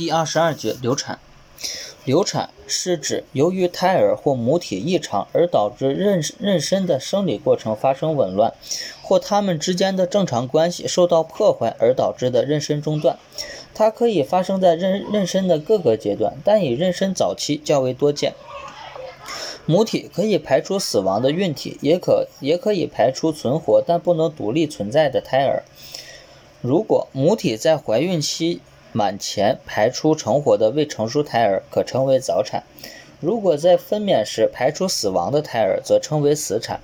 第二十二节流产。流产是指由于胎儿或母体异常而导致妊妊娠的生理过程发生紊乱，或它们之间的正常关系受到破坏而导致的妊娠中断。它可以发生在妊妊娠的各个阶段，但以妊娠早期较为多见。母体可以排出死亡的孕体，也可也可以排出存活但不能独立存在的胎儿。如果母体在怀孕期满前排出成活的未成熟胎儿，可称为早产；如果在分娩时排出死亡的胎儿，则称为死产。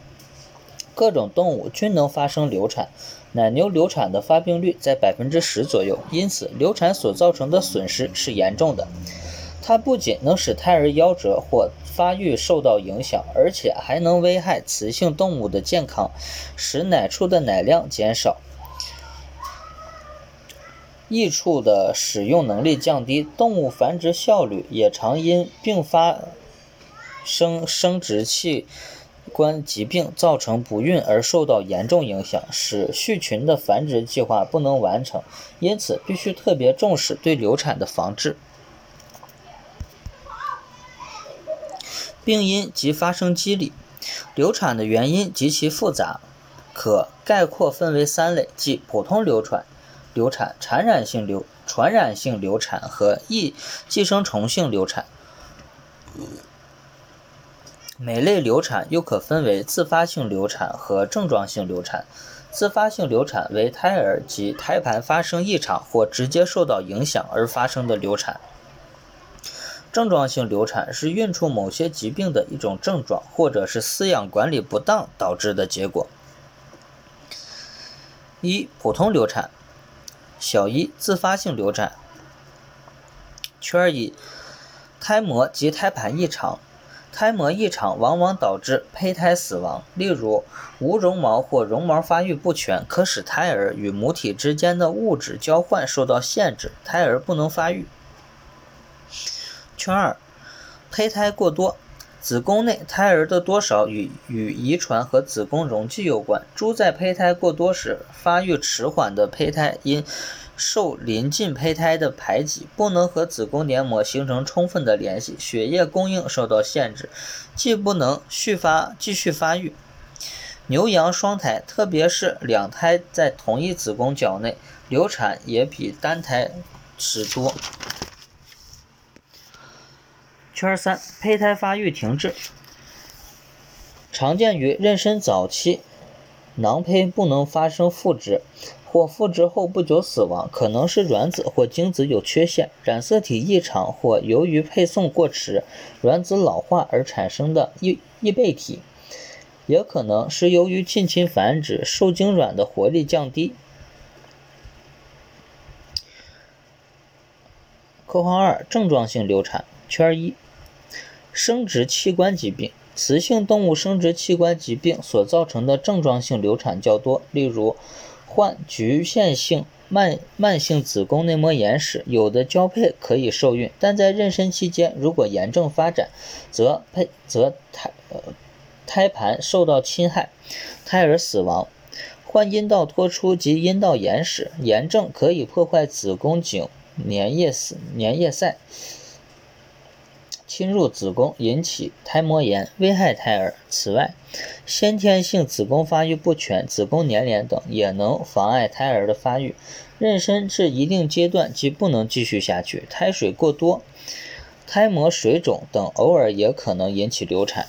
各种动物均能发生流产，奶牛流产的发病率在百分之十左右，因此流产所造成的损失是严重的。它不仅能使胎儿夭折或发育受到影响，而且还能危害雌性动物的健康，使奶畜的奶量减少。益处的使用能力降低，动物繁殖效率也常因并发生生殖器官疾病造成不孕而受到严重影响，使畜群的繁殖计划不能完成。因此，必须特别重视对流产的防治。病因及发生机理，流产的原因极其复杂，可概括分为三类，即普通流产。流产、传染性流、传染性流产和异寄生虫性流产。每类流产又可分为自发性流产和症状性流产。自发性流产为胎儿及胎盘发生异常或直接受到影响而发生的流产。症状性流产是孕妇某些疾病的一种症状，或者是饲养管理不当导致的结果。一、普通流产。小一自发性流产。圈一胎膜及胎盘异常，胎膜异常往往导致胚胎死亡。例如，无绒毛或绒毛发育不全，可使胎儿与母体之间的物质交换受到限制，胎儿不能发育。圈二胚胎过多。子宫内胎儿的多少与与遗传和子宫容积有关。猪在胚胎过多时，发育迟缓的胚胎因受临近胚胎的排挤，不能和子宫黏膜形成充分的联系，血液供应受到限制，既不能续发继续发育。牛羊双胎，特别是两胎在同一子宫角内，流产也比单胎时多。圈三，胚胎发育停滞，常见于妊娠早期，囊胚不能发生复殖，或复殖后不久死亡，可能是卵子或精子有缺陷、染色体异常，或由于配送过迟、卵子老化而产生的异异倍体，也可能是由于近亲繁殖，受精卵的活力降低。括号二，症状性流产，圈一。生殖器官疾病，雌性动物生殖器官疾病所造成的症状性流产较多。例如，患局限性慢慢性子宫内膜炎时，有的交配可以受孕，但在妊娠期间，如果炎症发展，则胚则胎胎盘受到侵害，胎儿死亡。患阴道脱出及阴道炎时，炎症可以破坏子宫颈粘液粘液塞。侵入子宫引起胎膜炎，危害胎儿。此外，先天性子宫发育不全、子宫粘连等也能妨碍胎儿的发育。妊娠至一定阶段即不能继续下去，胎水过多、胎膜水肿等偶尔也可能引起流产。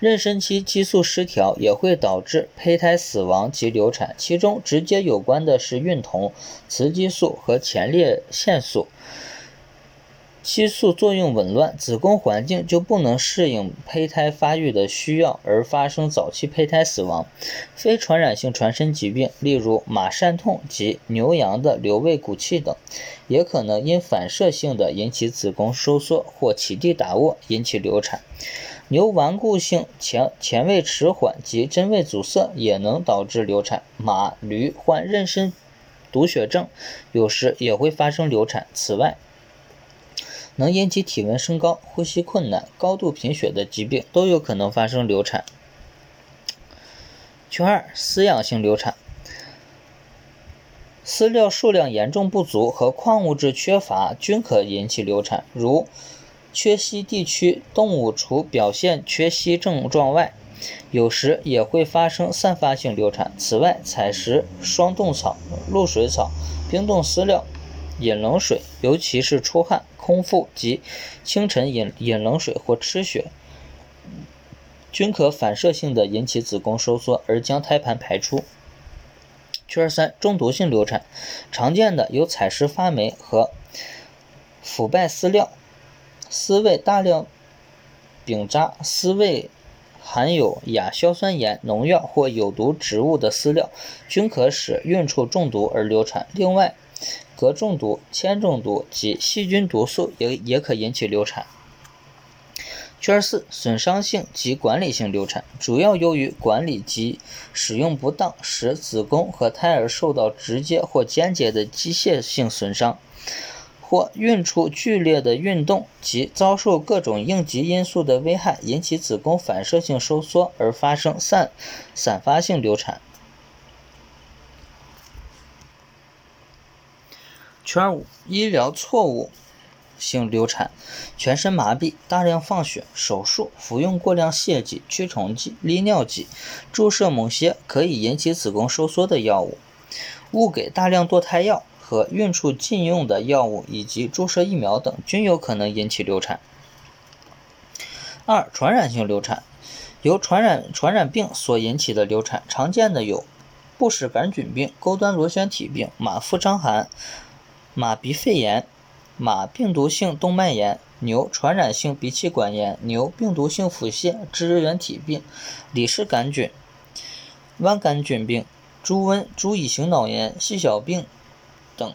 妊娠期激素失调也会导致胚胎死亡及流产，其中直接有关的是孕酮、雌激素和前列腺素。激素作用紊乱，子宫环境就不能适应胚胎发育的需要，而发生早期胚胎死亡。非传染性传身疾病，例如马疝痛及牛羊的瘤胃鼓气等，也可能因反射性的引起子宫收缩或起地打卧，引起流产。牛顽固性前前位迟缓及真胃阻塞也能导致流产。马、驴患妊娠毒血症，有时也会发生流产。此外，能引起体温升高、呼吸困难、高度贫血的疾病都有可能发生流产。圈二，饲养性流产。饲料数量严重不足和矿物质缺乏均可引起流产，如缺硒地区动物除表现缺硒症状外，有时也会发生散发性流产。此外，采食霜冻草、露水草、冰冻饲料、饮冷水，尤其是出汗、空腹及清晨饮饮冷水或吃血，均可反射性的引起子宫收缩而将胎盘排出。圈三：中毒性流产，常见的有采食发霉和腐败饲料。饲喂大量饼渣、饲喂含有亚硝酸盐、农药或有毒植物的饲料，均可使孕畜中毒而流产。另外，镉中毒、铅中毒及细菌毒素也也可引起流产。圈四：损伤性及管理性流产，主要由于管理及使用不当，使子宫和胎儿受到直接或间接的机械性损伤。或孕处剧烈的运动及遭受各种应急因素的危害，引起子宫反射性收缩而发生散散发性流产。圈五：医疗错误性流产，全身麻痹、大量放血、手术、服用过量泻剂、驱虫剂、利尿剂、注射某些可以引起子宫收缩的药物、误给大量堕胎药。和孕处禁用的药物以及注射疫苗等均有可能引起流产。二、传染性流产，由传染传染病所引起的流产，常见的有布氏杆菌病、钩端螺旋体病、马腹伤寒、马鼻肺炎、马病毒性动脉炎、牛传染性鼻气管炎、牛病毒性腹泻、支原体病、李氏杆菌、弯杆菌病、猪瘟、猪乙型脑炎、细小病。等，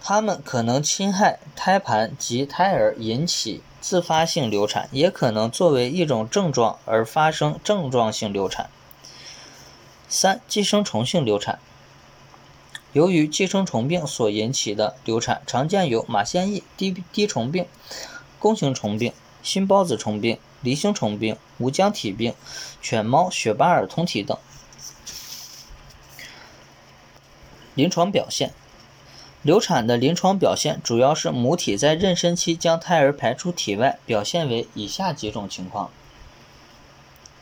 它们可能侵害胎盘及胎儿，引起自发性流产，也可能作为一种症状而发生症状性流产。三、寄生虫性流产，由于寄生虫病所引起的流产，常见有马腺异滴滴虫病、弓形虫病、心孢子虫病、梨形虫病、无浆体病、犬猫雪巴尔通体等。临床表现，流产的临床表现主要是母体在妊娠期将胎儿排出体外，表现为以下几种情况：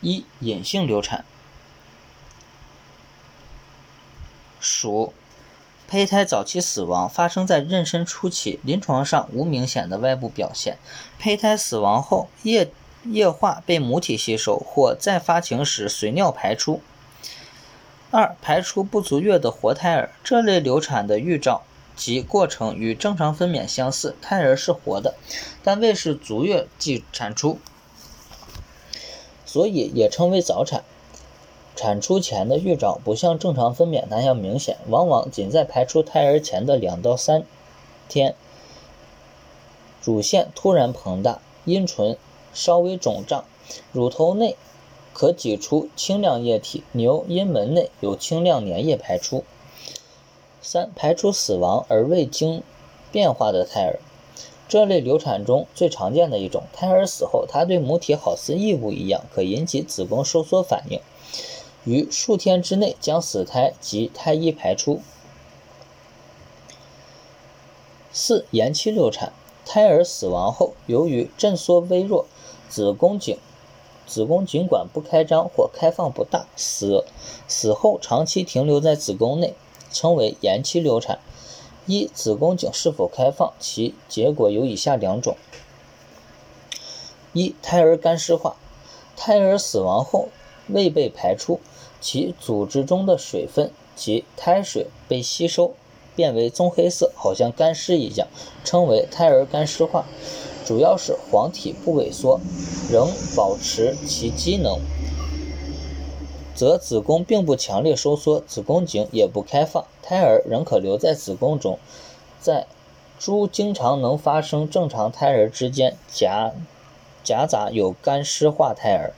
一、隐性流产，属胚胎早期死亡，发生在妊娠初期，临床上无明显的外部表现，胚胎死亡后液液化被母体吸收，或在发情时随尿排出。二、排出不足月的活胎儿，这类流产的预兆及过程与正常分娩相似，胎儿是活的，但未是足月即产出，所以也称为早产。产出前的预兆不像正常分娩那样明显，往往仅在排出胎儿前的两到三天，乳腺突然膨大，阴唇稍微肿胀，乳头内。可挤出清亮液体，牛阴门内有清亮粘液排出。三、排出死亡而未经变化的胎儿，这类流产中最常见的一种。胎儿死后，它对母体好似异物一样，可引起子宫收缩反应，于数天之内将死胎及胎衣排出。四、延期流产，胎儿死亡后，由于震缩微弱，子宫颈。子宫颈管不开张或开放不大，死死后长期停留在子宫内，称为延期流产。一、子宫颈是否开放？其结果有以下两种：一、胎儿干湿化，胎儿死亡后未被排出，其组织中的水分及胎水被吸收，变为棕黑色，好像干尸一样，称为胎儿干湿化。主要是黄体不萎缩，仍保持其机能，则子宫并不强烈收缩，子宫颈也不开放，胎儿仍可留在子宫中，在猪经常能发生正常胎儿之间夹夹杂有干湿化胎儿，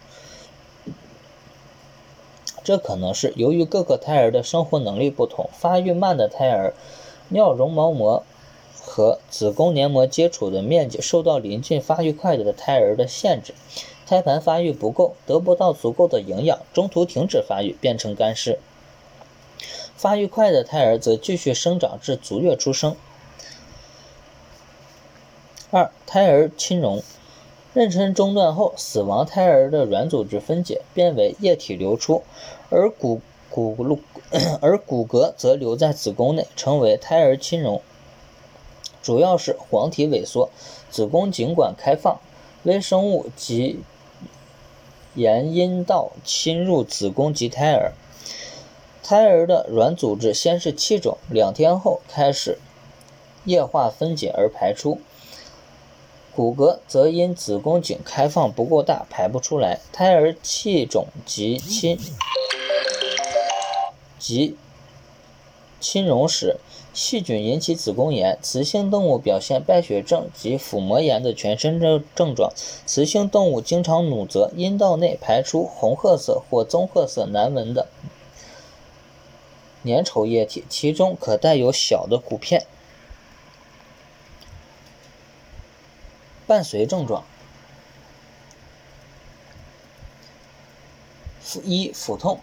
这可能是由于各个胎儿的生活能力不同，发育慢的胎儿尿绒毛膜。和子宫黏膜接触的面积受到临近发育快的胎儿的限制，胎盘发育不够，得不到足够的营养，中途停止发育，变成干尸。发育快的胎儿则继续生长至足月出生。二、胎儿亲融，妊娠中断后，死亡胎儿的软组织分解，变为液体流出，而骨骨骨而骨骼则留在子宫内，成为胎儿亲荣。主要是黄体萎缩，子宫颈管开放，微生物及沿阴道侵入子宫及胎儿。胎儿的软组织先是气肿，两天后开始液化分解而排出。骨骼则因子宫颈开放不够大，排不出来。胎儿气肿及侵及侵荣时，细菌引起子宫炎。雌性动物表现败血症及腹膜炎的全身症症状。雌性动物经常努责，阴道内排出红褐色或棕褐色难闻的。粘稠液体，其中可带有小的骨片。伴随症状：一、腹痛。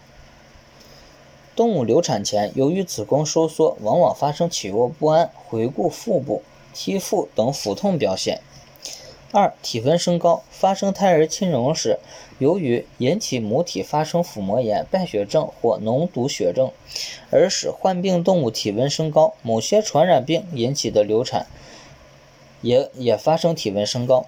动物流产前，由于子宫收缩，往往发生起卧不安、回顾腹部、踢腹等腹痛表现。二、体温升高，发生胎儿侵荣时，由于引起母体发生腹膜炎、败血症或脓毒血症，而使患病动物体温升高。某些传染病引起的流产，也也发生体温升高。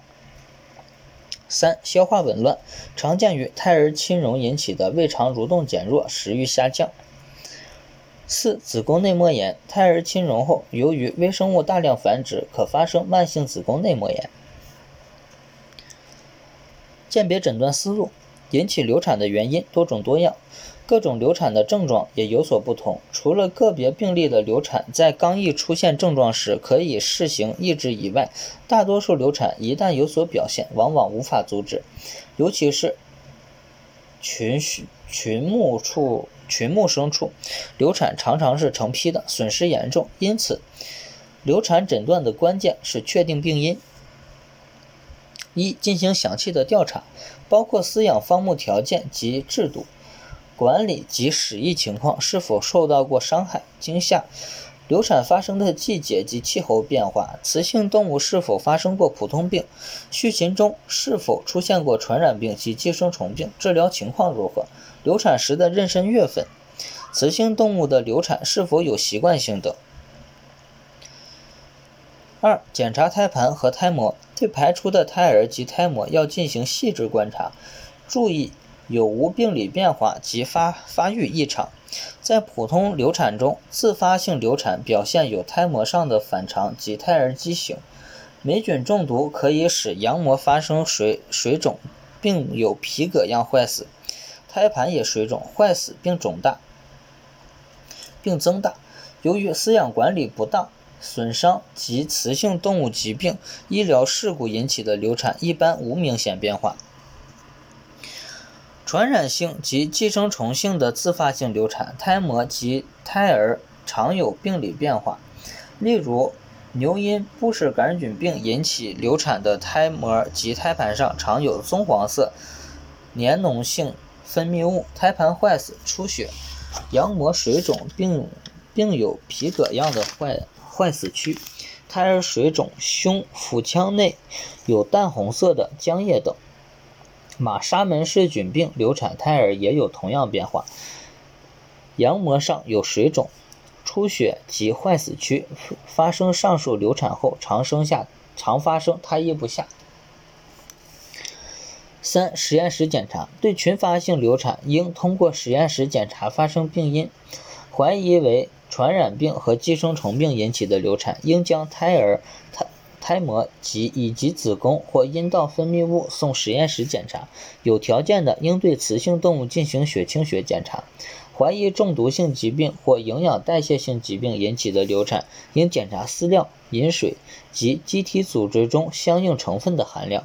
三、消化紊乱，常见于胎儿亲荣引起的胃肠蠕动减弱、食欲下降。四、子宫内膜炎，胎儿侵荣后，由于微生物大量繁殖，可发生慢性子宫内膜炎。鉴别诊断思路：引起流产的原因多种多样，各种流产的症状也有所不同。除了个别病例的流产在刚一出现症状时可以试行抑制以外，大多数流产一旦有所表现，往往无法阻止。尤其是群群牧处、群牧牲畜，流产常常是成批的，损失严重。因此，流产诊断的关键是确定病因。一、进行详细的调查，包括饲养方木条件及制度、管理及使役情况是否受到过伤害、惊吓，流产发生的季节及气候变化，雌性动物是否发生过普通病，畜禽中是否出现过传染病及寄生虫病，治疗情况如何，流产时的妊娠月份，雌性动物的流产是否有习惯性等。二、检查胎盘和胎膜，对排出的胎儿及胎膜要进行细致观察，注意有无病理变化及发发育异常。在普通流产中，自发性流产表现有胎膜上的反常及胎儿畸形。霉菌中毒可以使羊膜发生水水肿，并有皮革样坏死；胎盘也水肿、坏死并肿大，并增大。由于饲养管理不当。损伤及雌性动物疾病、医疗事故引起的流产一般无明显变化。传染性及寄生虫性的自发性流产，胎膜及胎儿常有病理变化。例如，牛因布氏杆菌病引起流产的胎膜及胎盘上常有棕黄色黏脓性分泌物，胎盘坏死、出血；羊膜水肿并并有皮革样的坏。坏死区，胎儿水肿，胸腹腔内有淡红色的浆液等。马沙门氏菌病流产胎儿也有同样变化，羊膜上有水肿、出血及坏死区。发生上述流产后，常生下常发生胎衣不下。三、实验室检查对群发性流产，应通过实验室检查发生病因，怀疑为。传染病和寄生虫病引起的流产，应将胎儿、胎胎膜及以及子宫或阴道分泌物送实验室检查。有条件的，应对雌性动物进行血清学检查。怀疑中毒性疾病或营养代谢性疾病引起的流产，应检查饲料、饮水及机体组织中相应成分的含量。